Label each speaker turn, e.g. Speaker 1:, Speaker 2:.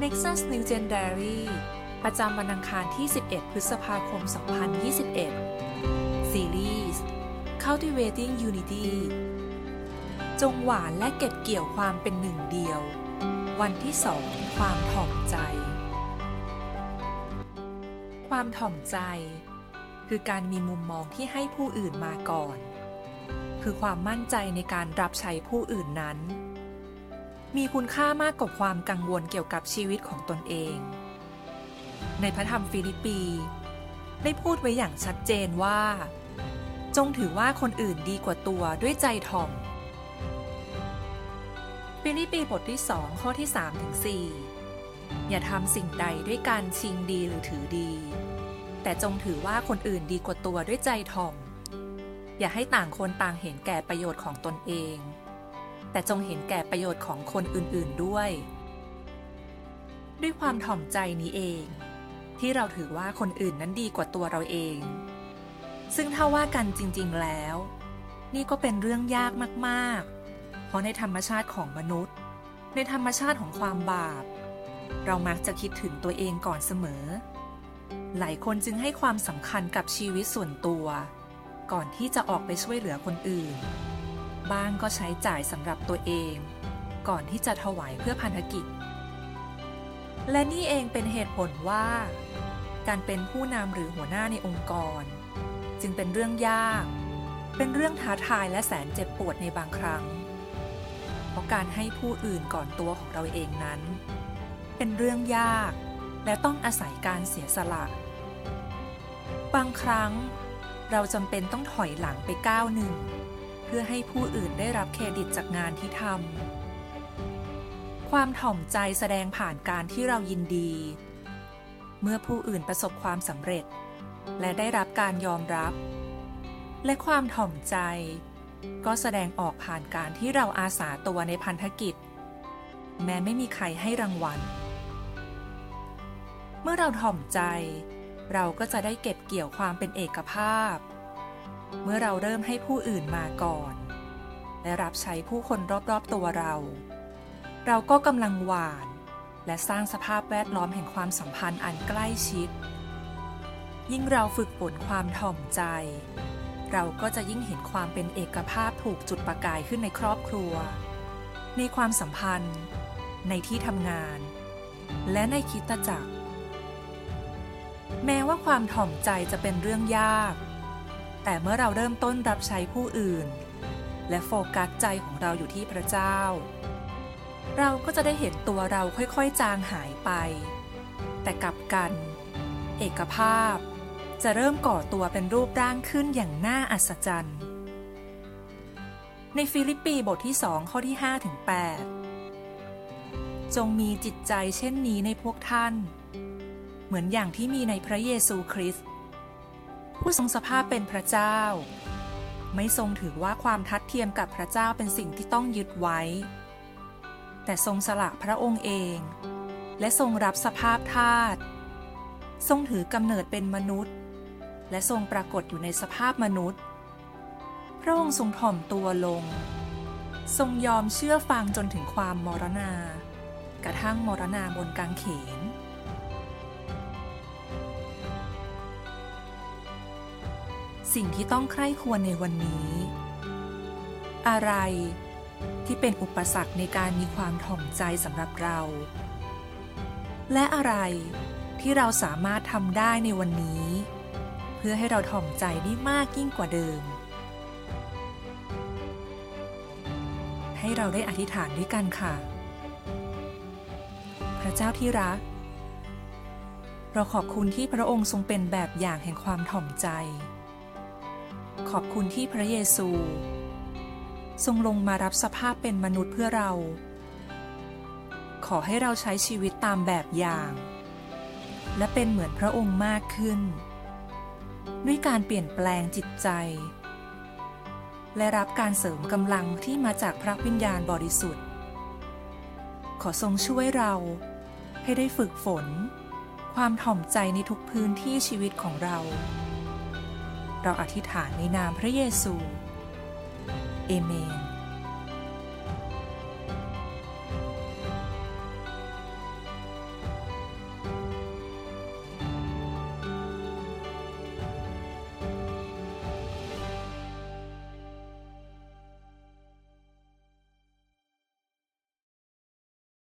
Speaker 1: Nexus New Gen Diary ประจำวันอังคารที่ 11 พฤษภาคม 2021 ซีรีส์ Cultivating Unity จงหวานและเก็บเกี่ยวความเป็นหนึ่งเดียว วันที่สองความถ่อมใจ ความถ่อมใจ คือการมีมุมมองที่ให้ผู้อื่นมาก่อน คือความมั่นใจในการรับใช้ผู้อื่นนั้น มีคุณค่ามากกว่าความกังวลเกี่ยวกับชีวิตของตนเอง ในพระธรรมฟิลิปปี ได้พูดไว้อย่างชัดเจนว่า จงถือว่าคนอื่นดีกว่าตัวด้วยใจถ่อม ฟิลิปปีบทที่สองข้อที่3ถึง4อย่าทำสิ่งใดด้วยการชิงดีหรือถือดี แต่จงถือว่าคนอื่นดีกว่าตัวด้วยใจถ่อม อย่าให้ต่างคนต่างเห็นแก่ประโยชน์ของตนเอง แต่จงเห็นแก่ประโยชน์ของคนอื่นๆด้วย ด้วยความถ่อมใจนี้เอง ที่เราถือว่าคนอื่นนั้นดีกว่าตัวเราเอง ซึ่งถ้าว่ากันจริงๆแล้ว นี่ก็เป็นเรื่องยากมากๆ เพราะในธรรมชาติของมนุษย์ ในธรรมชาติของความบาป เรามักจะคิดถึงตัวเองก่อนเสมอ หลายคนจึงให้ความสำคัญกับชีวิตส่วนตัว ก่อนที่จะออกไปช่วยเหลือคนอื่น บ้างก็ใช้จ่ายสำหรับตัวเอง ก่อนที่จะถวายเพื่อพันธกิจ และนี่เองเป็นเหตุผลว่า การเป็นผู้นำหรือหัวหน้าในองค์กร จึงเป็นเรื่องยาก เป็นเรื่องท้าทายและแสนเจ็บปวดในบางครั้ง เพราะการให้ผู้อื่นก่อนตัวของเราเองนั้น เป็นเรื่องยากและต้องอาศัยการเสียสละ บางครั้งเราจำเป็นต้องถอยหลังไปก้าวหนึ่ง พื่อให้ผู้อื่นได้รับเครดิตจากงานที่ทำ ความถ่อมใจแสดงผ่านการที่เรายินดี เมื่อผู้อื่นประสบความสำเร็จ และได้รับการยอมรับ และความถ่อมใจ ก็แสดงออกผ่านการที่เราอาสาตัวในพันธกิจ แม้ไม่มีใครให้รางวัล เมื่อเราถ่อมใจ เราก็จะได้เก็บเกี่ยวความเป็นเอกภาพ เมื่อเราเริ่มให้ผู้อื่นมาก่อน และรับใช้ผู้คนรอบๆตัวเรา เราก็กำลังหวาน และสร้างสภาพแวดล้อมแห่งความสัมพันธ์อันใกล้ชิด ยิ่งเราฝึกฝนความถ่อมใจ เราก็จะยิ่งเห็นความเป็นเอกภาพถูกจุดประกายขึ้นในครอบครัว ในความสัมพันธ์ ในที่ทำงาน และในคิดตจักร แม้ว่าความถ่อมใจจะเป็นเรื่องยาก แต่เมื่อเราเริ่มต้นรับใช้ผู้อื่น และโฟกัสใจของเราอยู่ที่พระเจ้า เราก็จะได้เห็นตัวเราค่อยๆ จางหายไป แต่กลับกัน เอกภาพ จะเริ่มก่อตัวเป็นรูปร่างขึ้นอย่างน่าอัศจรรย์ ในฟิลิปปีบทที่สองข้อที่5ถึง8จงมีจิตใจเช่นนี้ในพวกท่าน เหมือนอย่างที่มีในพระเยซูคริสต์ ผู้ทรงสภาพเป็นพระเจ้า ไม่ทรงถือว่าความทัดเทียมกับพระเจ้าเป็นสิ่งที่ต้องยึดไว้ แต่ทรงสละพระองค์เอง และทรงรับสภาพทาสทรงถือกำเนิดเป็นมนุษย์ และทรงปรากฏอยู่ในสภาพมนุษย์ พระองค์ทรงถ่อมตัวลง ทรงยอมเชื่อฟังจนถึงความมรณา กระทั่งมรณาบนกางเขน สิ่งที่ต้องใคร่ควรในวันนี้ อะไรที่เป็นอุปสรรคในการมีความถ่อมใจสำหรับเรา และอะไรที่เราสามารถทำได้ในวันนี้ เพื่อให้เราถ่อมใจได้มากยิ่งกว่าเดิม ให้เราได้อธิษฐานด้วยกันค่ะ พระเจ้าที่รัก เราขอบคุณที่พระองค์ทรงเป็นแบบอย่างแห่งความถ่อมใจ ขอบคุณที่พระเยซู ทรงลงมารับสภาพเป็นมนุษย์เพื่อเรา ขอให้เราใช้ชีวิตตามแบบอย่าง และเป็นเหมือนพระองค์มากขึ้น ด้วยการเปลี่ยนแปลงจิตใจ และรับการเสริมกำลังที่มาจากพระวิญญาณบริสุทธิ์ ขอทรงช่วยเราให้ได้ฝึกฝน ความถ่อมใจในทุกพื้นที่ชีวิตของเรา เราอธิษฐานในนามพระเยซู เอเมน